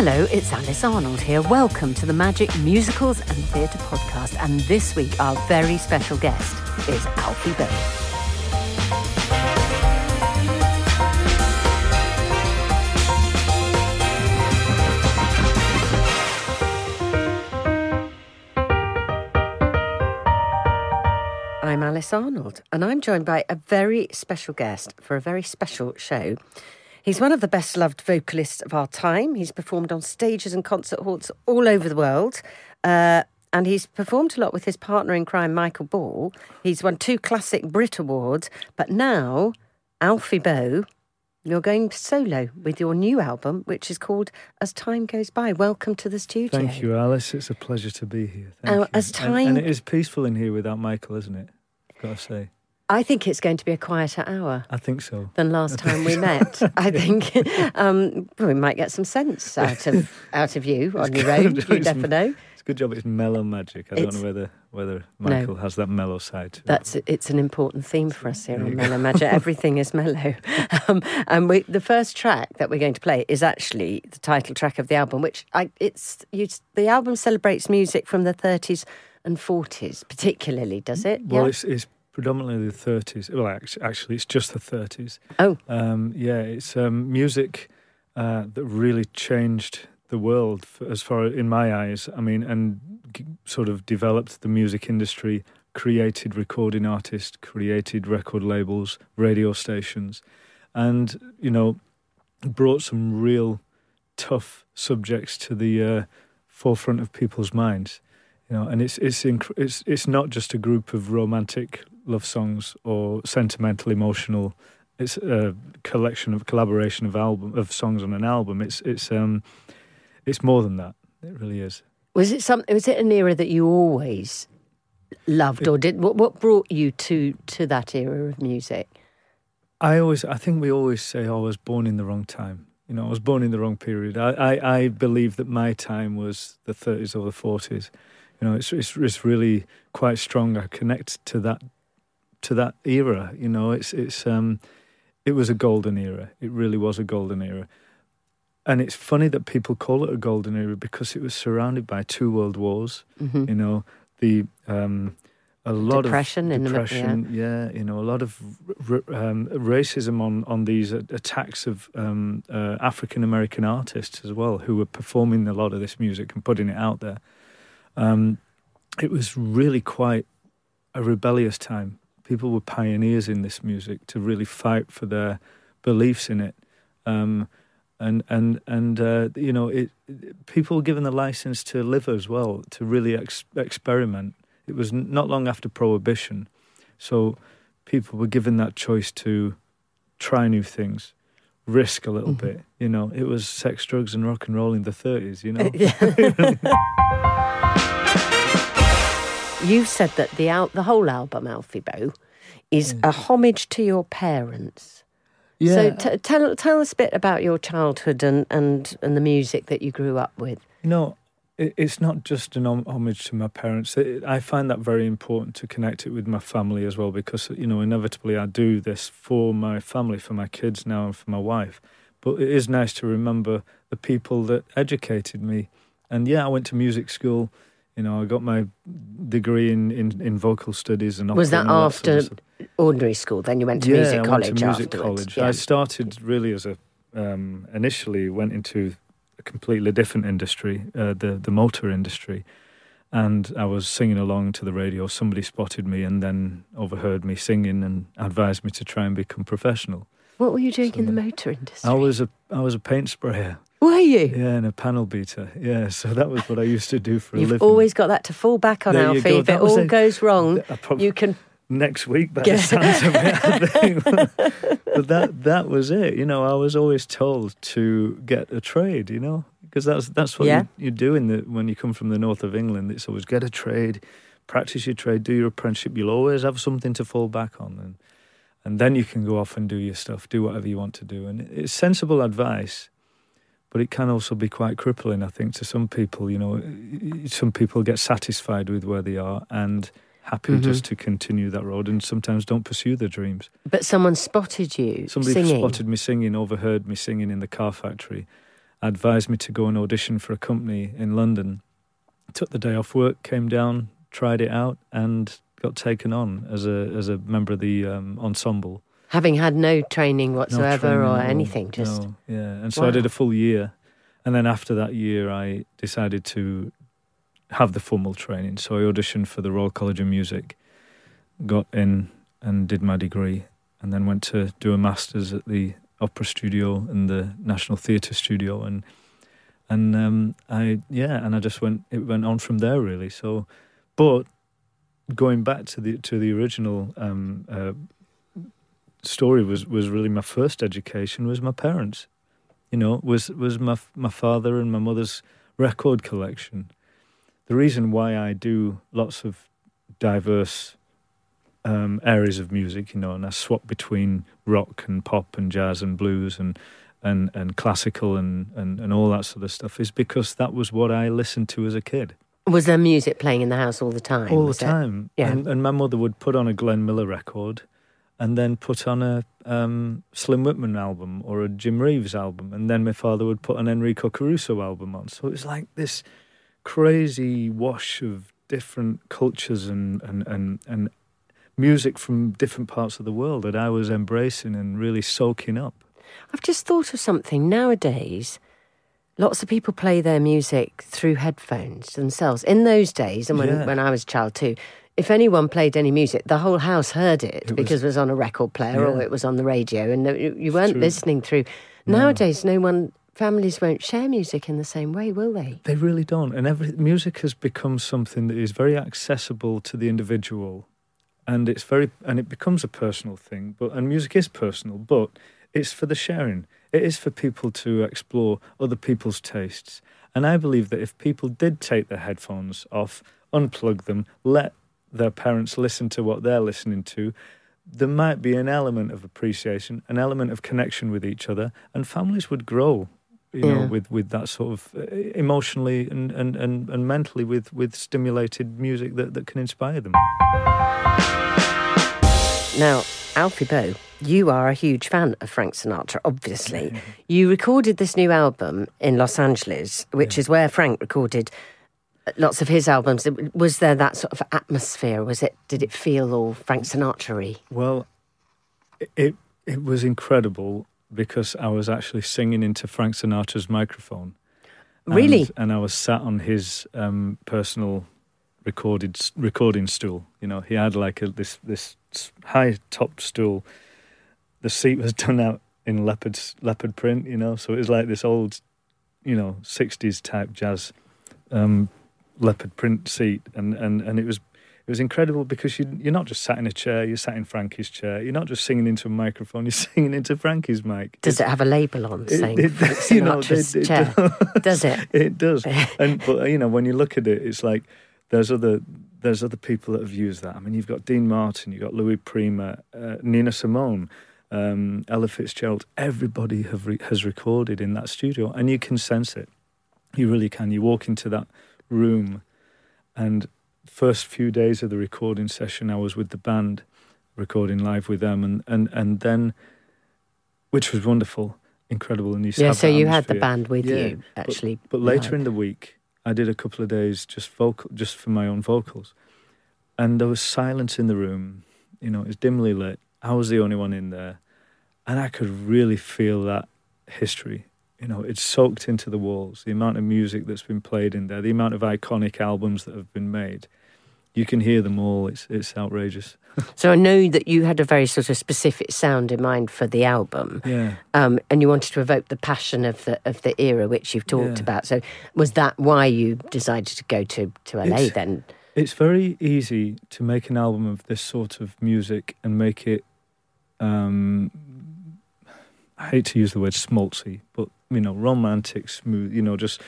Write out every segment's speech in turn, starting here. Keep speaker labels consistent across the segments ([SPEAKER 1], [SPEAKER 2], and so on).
[SPEAKER 1] Hello, it's Alice Arnold here. Welcome to the Magic Musicals and Theatre Podcast. And this week, our very special guest is Alfie Boe. I'm Alice Arnold, and I'm joined by a very special guest for a very special show. He's one of the best loved vocalists of our time. He's performed on stages and concert halls all over the world. Uh, and he's performed a lot with his partner in crime, Michael Ball. He's won two classic Brit Awards. But now, Alfie Boe, you're going solo with your new album, which is called As Time Goes By. Welcome to the studio.
[SPEAKER 2] Thank you, Alice. It's a pleasure to be here. Thank
[SPEAKER 1] Oh,
[SPEAKER 2] you.
[SPEAKER 1] as
[SPEAKER 2] And-
[SPEAKER 1] time-
[SPEAKER 2] and, it is peaceful in here without Michael, isn't it? I've got to say,
[SPEAKER 1] I think it's going to be a quieter hour.
[SPEAKER 2] I think so.
[SPEAKER 1] than last time we met. I think um, well, we might get some sense out of out of you on your own. You
[SPEAKER 2] It's-
[SPEAKER 1] never know.
[SPEAKER 2] It's a good job. It's mellow magic. I don't know whether whether
[SPEAKER 1] No.
[SPEAKER 2] Michael has that mellow side to it.
[SPEAKER 1] That's it's an important theme for us here
[SPEAKER 2] There
[SPEAKER 1] on
[SPEAKER 2] go.
[SPEAKER 1] Mellow Magic. Everything is mellow, um, and we, the first track that we're going to play is actually the title track of the album, which I it's you, the album celebrates music from the 30s and 40s, particularly, does it?
[SPEAKER 2] Well,
[SPEAKER 1] yeah.
[SPEAKER 2] it's it's predominantly the thirties. Well, actually, actually, it's just the thirties.
[SPEAKER 1] Oh.
[SPEAKER 2] um, yeah, it's um, music uh, that really changed the world as far in my eyes. I mean, and g- sort of developed the music industry, created recording artists, created record labels, radio stations, and you know, brought some real tough subjects to the uh, forefront of people's minds. You know, and it's it's inc- it's it's not just a group of romantic love songs or sentimental, emotional. It's a collection of collaboration of album of songs on an album. It's it's um it's more than that. It really is.
[SPEAKER 1] Was it some? Was it an era that you always loved, or did what? What brought you to to that era of music?
[SPEAKER 2] I always, I think we always say, oh, I was born in the wrong time. You know, I was born in the wrong period. I, I, I believe that my time was the 30s or the 40s. You know, it's, it's, it's really quite strong. I connect to that, to that era. You know, it's, it's, um, it was a golden era. It really was a golden era. And it's funny that people call it a golden era because it was surrounded by two world wars.
[SPEAKER 1] hmm
[SPEAKER 2] You know, the um, a lot
[SPEAKER 1] Depression
[SPEAKER 2] of
[SPEAKER 1] in the-
[SPEAKER 2] depression. yeah. you know, a lot of r- um, racism on on these attacks of um, uh, African American artists as well, who were performing a lot of this music and putting it out there. Um, it was really quite a rebellious time. People were pioneers in this music to really fight for their beliefs in it. Um, and and and uh, you know, it, people were given the license to live as well, to really ex- experiment. It was not long after Prohibition, so people were given that choice to try new things, risk a little
[SPEAKER 1] Mhm.
[SPEAKER 2] bit. You know, it was sex, drugs, and rock and roll in the thirties. You know,
[SPEAKER 1] You said that the al- the whole album, Alfie Boe, is a homage to your parents. Yeah. So t- tell tell us a bit about your childhood and, and, and the music that you grew up with.
[SPEAKER 2] You know, it's not just an homage to my parents. I find that very important to connect it with my family as well because, you know, inevitably I do this for my family, for my kids now, and for my wife. But it is nice to remember the people that educated me. And yeah, I went to music school. You know, I got my degree in, in, in vocal studies and
[SPEAKER 1] Was that
[SPEAKER 2] and all sort of
[SPEAKER 1] after. Ordinary school, then you went to
[SPEAKER 2] yeah,
[SPEAKER 1] music
[SPEAKER 2] I
[SPEAKER 1] college
[SPEAKER 2] went to music
[SPEAKER 1] afterwards.
[SPEAKER 2] college.
[SPEAKER 1] Yeah.
[SPEAKER 2] I started really as a um, initially went into a completely different industry, uh, the the motor industry, and I was singing along to the radio. Somebody spotted me and then overheard me singing and advised me to try and become professional.
[SPEAKER 1] What were you doing
[SPEAKER 2] So
[SPEAKER 1] in the motor industry?
[SPEAKER 2] I was a I was a paint sprayer,
[SPEAKER 1] Were you?
[SPEAKER 2] yeah, and a panel beater, yeah. So that was what I used to do for a
[SPEAKER 1] You've
[SPEAKER 2] living.
[SPEAKER 1] always got that to fall back on,
[SPEAKER 2] There
[SPEAKER 1] Alfie.
[SPEAKER 2] go.
[SPEAKER 1] If it all
[SPEAKER 2] a-
[SPEAKER 1] goes wrong,
[SPEAKER 2] prob-
[SPEAKER 1] you can.
[SPEAKER 2] Next week by
[SPEAKER 1] Yeah.
[SPEAKER 2] the sounds of it. But that that was it. You know, I was always told to get a trade. You know, because that's that's what
[SPEAKER 1] Yeah.
[SPEAKER 2] you, you do in the when you come from the north of England. It's always get a trade, practice your trade, do your apprenticeship. You'll always have something to fall back on, and and then you can go off and do your stuff, do whatever you want to do. And it's sensible advice. But it can also be quite crippling, I think, to some people. You know, some people get satisfied with where they are and happy
[SPEAKER 1] Mhm.
[SPEAKER 2] just to continue that road and sometimes don't pursue their dreams.
[SPEAKER 1] But someone spotted you
[SPEAKER 2] Somebody
[SPEAKER 1] singing.
[SPEAKER 2] spotted me singing, overheard me singing in the car factory, advised me to go and audition for a company in London. Took the day off work, came down, tried it out, and got taken on as a as a member of the um, ensemble.
[SPEAKER 1] Having had no training whatsoever
[SPEAKER 2] No training
[SPEAKER 1] or anything, just
[SPEAKER 2] No, yeah. And so I did a full year, and then after that year, I decided to have the formal training. So I auditioned for the Royal College of Music, got in and did my degree, and then went to do a masters at the Opera Studio and the National Theatre Studio, and and um, I yeah, and I just went. It went on from there really. So, but going back to the to the original um, uh, story was was really my first education was my parents. You know, was was my my father and my mother's record collection. The reason why I do lots of diverse um, areas of music, you know, and I swap between rock and pop and jazz and blues and and, and classical and, and, and all that sort of stuff is because that was what I listened to as a kid
[SPEAKER 1] was there music playing in the house all the time?
[SPEAKER 2] all the time.
[SPEAKER 1] Yeah.
[SPEAKER 2] And, and my mother would put on a Glenn Miller record and then put on a um, Slim Whitman album or a Jim Reeves album. And then my father would put an Enrico Caruso album on. So it was like this crazy wash of different cultures and, and, and, and music from different parts of the world that I was embracing and really soaking up.
[SPEAKER 1] I've just thought of something. Nowadays, lots of people play their music through headphones themselves. In those days, and when,
[SPEAKER 2] Yeah.
[SPEAKER 1] when I was a child too, if anyone played any music, the whole house heard it,
[SPEAKER 2] It was-
[SPEAKER 1] because it was on a record player or it was on the radio, and you weren't listening through. Nowadays, no one, families won't share music in the same way, will they?
[SPEAKER 2] They really don't. And every music has become something that is very accessible to the individual, and it's very and it becomes a personal thing. But and music is personal, but it's for the sharing. It is for people to explore other people's tastes. And I believe that if people did take their headphones off, unplug them, let their parents listen to what they're listening to, there might be an element of appreciation, an element of connection with each other, and families would grow. You know, with, with that sort of uh, emotionally and, and, and, and mentally with, with stimulated music that, that can inspire them.
[SPEAKER 1] Now, Alfie Boe, you are a huge fan of Frank Sinatra, obviously. You recorded this new album in Los Angeles, which is where Frank recorded lots of his albums. Was there that sort of atmosphere? Was it? Did it feel all Frank Sinatra-y?
[SPEAKER 2] Well, it it was incredible because I was actually singing into Frank Sinatra's microphone.
[SPEAKER 1] Really?
[SPEAKER 2] And, and I was sat on his um, personal recorded recording stool. You know, he had like a, this this high topped stool. The seat was done out in leopard leopard print. You know, so it was like this old, you know, sixties type jazz um, leopard print seat, and, and, and it was it was incredible because you, you're not just sat in a chair, you're sat in Frankie's chair. You're not just singing into a microphone, you're singing into Frankie's mic.
[SPEAKER 1] Does it have a label on saying
[SPEAKER 2] it-
[SPEAKER 1] Frank
[SPEAKER 2] you know, it- it
[SPEAKER 1] chair?
[SPEAKER 2] does.
[SPEAKER 1] Does it?
[SPEAKER 2] It does. And but you know, when you look at it, it's like there's other there's other people that have used that. I mean, you've got Dean Martin, you've got Louis Prima, uh, Nina Simone, um, Ella Fitzgerald. Everybody have re- has recorded in that studio, and you can sense it. You really can. You walk into that room, and first few days of the recording session, I was with the band, recording live with them, and and and then, which was wonderful, incredible, and you
[SPEAKER 1] Yeah, so you had the band with
[SPEAKER 2] Yeah,
[SPEAKER 1] you, actually.
[SPEAKER 2] But later
[SPEAKER 1] live.
[SPEAKER 2] in the week, I did a couple of days just vocal, just for my own vocals, and there was silence in the room. You know, it was dimly lit. I was the only one in there, and I could really feel that history. You know, it's soaked into the walls. The amount of music that's been played in there, the amount of iconic albums that have been made. You can hear them all. It's it's outrageous.
[SPEAKER 1] So I know that you had a very sort of specific sound in mind for the album.
[SPEAKER 2] Yeah.
[SPEAKER 1] um, and you wanted to evoke the passion of the of the era which you've talked
[SPEAKER 2] Yeah.
[SPEAKER 1] about. So was that why you decided to go to to LA
[SPEAKER 2] It's-
[SPEAKER 1] then?
[SPEAKER 2] It's very easy to make an album of this sort of music and make it. Um, I hate to use the word schmaltzy, but you know, romantic, smooth. You know, just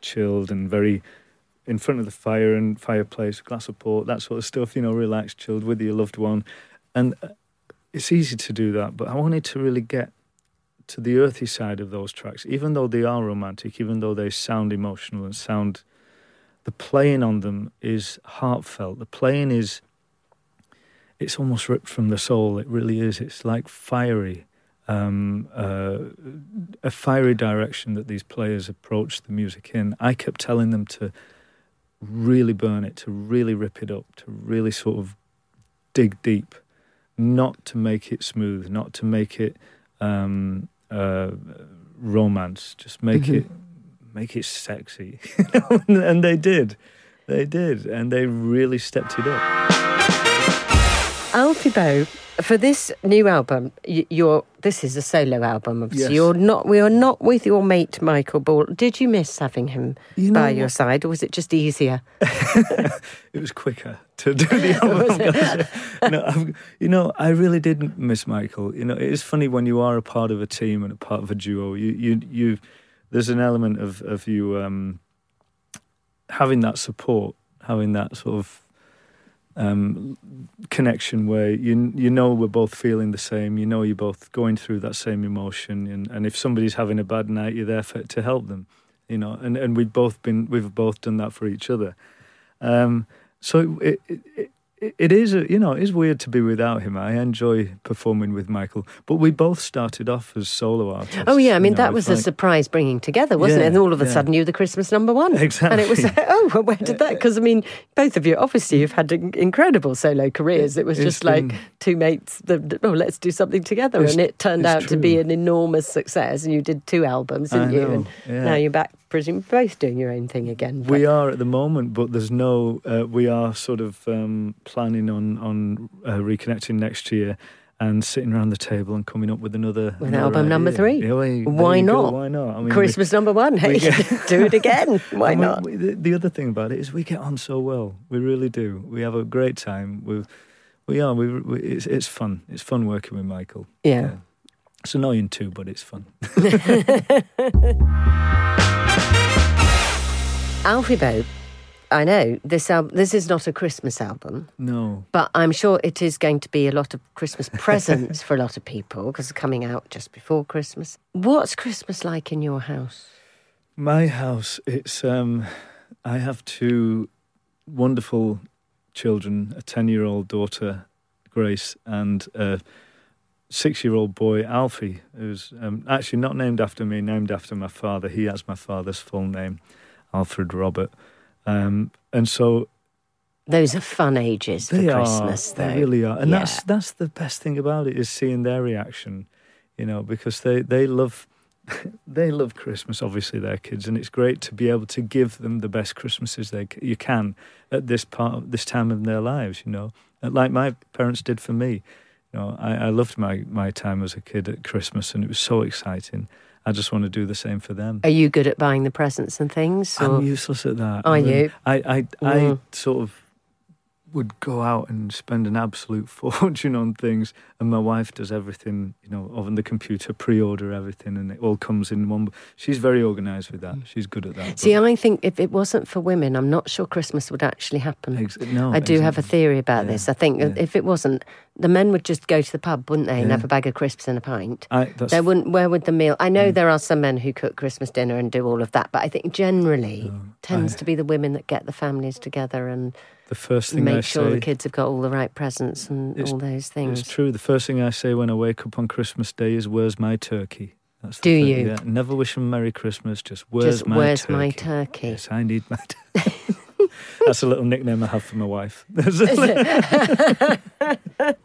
[SPEAKER 2] chilled and very in front of the fire and fireplace, glass of port, that sort of stuff. You know, relaxed, chilled with your loved one, and uh, it's easy to do that. But I wanted to really get to the earthy side of those tracks, even though they are romantic, even though they sound emotional and sound the playing on them is heartfelt. The playing is, it's almost ripped from the soul. It really is. It's like fiery. Um, uh, a fiery direction that these players approached the music in. I kept telling them to really burn it, to really rip it up, to really sort of dig deep, not to make it smooth, not to make it um, uh, romance, just make mm-hmm. it make it sexy. and they did, they did, and they really stepped it up.
[SPEAKER 1] Alfie Boe for this new album, you're this is a solo album. Obviously, yes. you're not. We are not with your mate Michael Ball. Did you miss having him you by your side, or was it just easier?
[SPEAKER 2] it was quicker to do the album. no, you know, I really didn't miss Michael. You know, it is funny when you are a part of a team and a part of a duo. You, you, you. There's an element of of you um, having that support, having that sort of um, connection where you you know we're both feeling the same. You know you're both going through that same emotion, and, and if somebody's having a bad night, you're there for, to help them. You know, and, and we've both been we've both done that for each other. Um, so it, it, it is, you know, it is weird to be without him. I enjoy performing with Michael, but we both started off as solo artists.
[SPEAKER 1] Oh yeah, I mean you know, that was like, a surprise bringing together, wasn't yeah, it? And all of a yeah. sudden, you're the Christmas number one,
[SPEAKER 2] exactly.
[SPEAKER 1] And it was, oh, well, where did that? Because I mean, both of you obviously you've had incredible solo careers. It was just been, like two mates. The, oh, let's do something together, and it turned out true. to be an enormous success. And you did two albums, didn't you? And yeah. now you're back presume both doing your own thing again.
[SPEAKER 2] But... We are at the moment, but there's no. Uh, we are sort of um, planning on on uh, reconnecting next year and sitting around the table and coming up with another
[SPEAKER 1] with album number three.
[SPEAKER 2] Yeah, well,
[SPEAKER 1] Why not?
[SPEAKER 2] Go. Why not?
[SPEAKER 1] I mean, Christmas we, number one. Hey, get, do it again. Why I mean, not?
[SPEAKER 2] We, the, the, other thing about it is we get on so well. We really do. We have a great time. We we are. We, we it's it's fun. It's fun working with Michael.
[SPEAKER 1] yeah. yeah.
[SPEAKER 2] It's annoying too, but it's fun.
[SPEAKER 1] Alfie Boe, I know this album. This is not a Christmas album.
[SPEAKER 2] No,
[SPEAKER 1] but I'm sure it is going to be a lot of Christmas presents for a lot of people because it's coming out just before Christmas. What's Christmas like in your house?
[SPEAKER 2] My house. It's um, I have two wonderful children: a ten-year-old daughter, Grace, and a six-year-old boy, Alfie, who's um, actually not named after me, named after my father. He has my father's full name. Alfred Robert. Um, and so
[SPEAKER 1] those are fun ages for Christmas,
[SPEAKER 2] though. They really are, and yeah. that's that's the best thing about it is seeing their reaction, you know, because they they love they love Christmas. Obviously, their kids, and it's great to be able to give them the best Christmases they you can at this part of, this time in their lives. You know, like my parents did for me. You know, I, I loved my my time as a kid at Christmas, and it was so exciting. I just want to do the same for them.
[SPEAKER 1] Are you good at buying the presents and things?
[SPEAKER 2] Or? I'm useless at that.
[SPEAKER 1] Are I mean, you?
[SPEAKER 2] I I, mm. I sort of would go out and spend an absolute fortune on things, and my wife does everything, you know, on the computer, pre-order everything, and it all comes in one. She's very organised with that. Mm. She's good at that.
[SPEAKER 1] See, I think if it wasn't for women, I'm not sure Christmas would actually happen.
[SPEAKER 2] Ex- no,
[SPEAKER 1] I do
[SPEAKER 2] exactly.
[SPEAKER 1] have a theory about yeah. this. I think yeah. if it wasn't, the men would just go to the pub, wouldn't they, and have a bag of crisps and a pint. I, they wouldn't. Where would the meal? I know mm. there are some men who cook Christmas dinner and do all of that, but I think generally no, tends I, to be the women that get the families together and
[SPEAKER 2] the first thing
[SPEAKER 1] make
[SPEAKER 2] I
[SPEAKER 1] sure
[SPEAKER 2] say,
[SPEAKER 1] the kids have got all the right presents and all those things.
[SPEAKER 2] It's true. The first thing I say when I wake up on Christmas Day is, "Where's my turkey?"
[SPEAKER 1] That's Do thing. you?
[SPEAKER 2] Yeah. Never wish them Merry Christmas. Just where's
[SPEAKER 1] just,
[SPEAKER 2] my
[SPEAKER 1] where's
[SPEAKER 2] turkey?
[SPEAKER 1] my turkey?
[SPEAKER 2] Yes, I need my. turkey. That's a little nickname I have for my wife.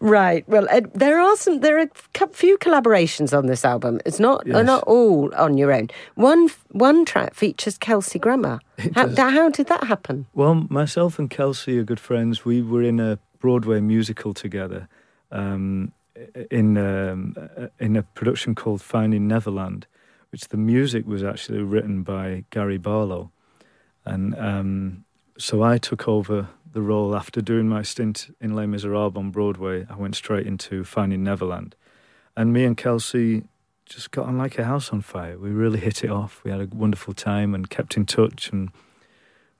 [SPEAKER 1] right. Well, uh, there are some. There are a few collaborations on this album. It's not yes. not all on your own. One one track features Kelsey Grammer. How, how, did that happen?
[SPEAKER 2] Well, myself and Kelsey are good friends. We were in a Broadway musical together. Um, in um, in a production called Finding Neverland, which the music was actually written by Gary Barlow, and um, so I took over the role after doing my stint in Les Miserables on Broadway. I went straight into Finding Neverland, and me and Kelsey just got on like a house on fire. We really hit it off. We had a wonderful time and kept in touch, and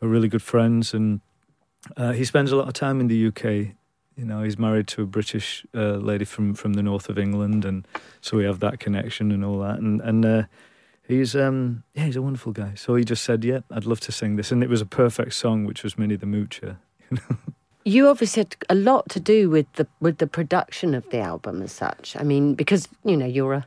[SPEAKER 2] we're really good friends. And uh, he spends a lot of time in the UK. You know, he's married to a British uh, lady from from the north of England, and so we have that connection and all that. And and uh, he's um yeah, he's a wonderful guy. So he just said, "Yeah, I'd love to sing this," and it was a perfect song, which was Minnie the Moocher.
[SPEAKER 1] you obviously had a lot to do with the with the production of the album as such. I mean, because you know you're a,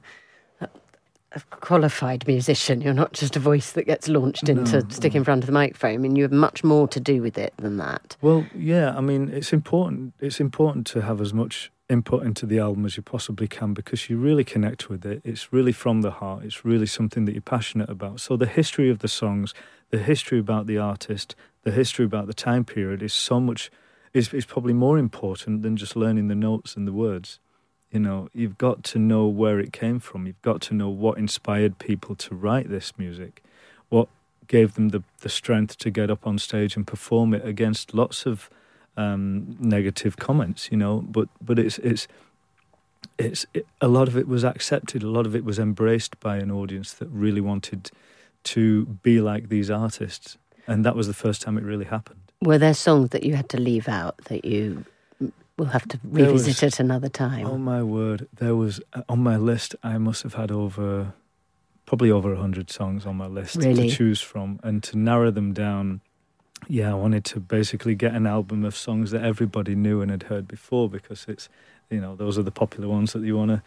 [SPEAKER 1] a qualified musician. You're not just a voice that gets launched into
[SPEAKER 2] No,
[SPEAKER 1] stick in front of the microphone. I mean, you have much more to do with it than that.
[SPEAKER 2] Well, yeah, I mean, it's important. It's important to have as much input into the album as you possibly can because you really connect with it. It's really from the heart. It's really something that you're passionate about. So the history of the songs, the history about the artist, the history about the time period is so much. Is is probably more important than just learning the notes and the words. You know, you've got to know where it came from. You've got to know what inspired people to write this music, what gave them the, the strength to get up on stage and perform it against lots of um, negative comments. You know, but but it's it's it's it, a lot of it was accepted. A lot of it was embraced by an audience that really wanted to be like these artists, and that was the first time it really happened.
[SPEAKER 1] Were there songs that you had to leave out that you will have to revisit
[SPEAKER 2] was-
[SPEAKER 1] at another time?
[SPEAKER 2] Oh my word! There was uh, on my list. I must have had over, probably over a hundred songs on my list
[SPEAKER 1] Really?
[SPEAKER 2] to choose from, and to narrow them down. Yeah, I wanted to basically get an album of songs that everybody knew and had heard before because it's, you know, those are the popular ones that you want to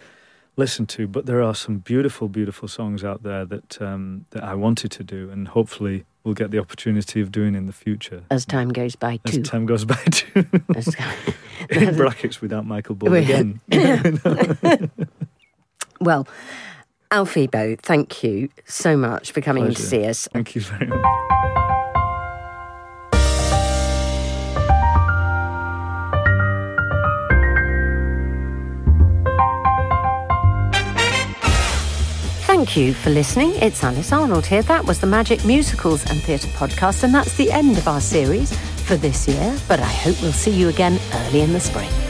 [SPEAKER 2] listen to. But there are some beautiful, beautiful songs out there that um, that I wanted to do, and hopefully we'll get the opportunity of doing in the future
[SPEAKER 1] As time goes by,
[SPEAKER 2] as time goes by. Too.
[SPEAKER 1] As-
[SPEAKER 2] in brackets without Michael Ball
[SPEAKER 1] We-
[SPEAKER 2] again.
[SPEAKER 1] well, Alfie Boe, thank you so much for coming in to see us.
[SPEAKER 2] Thank you very much.
[SPEAKER 1] Thank you for listening. It's Alice Arnold here. That was the Magic Musicals and Theatre podcast, and that's the end of our series for this year. But I hope we'll see you again early in the spring.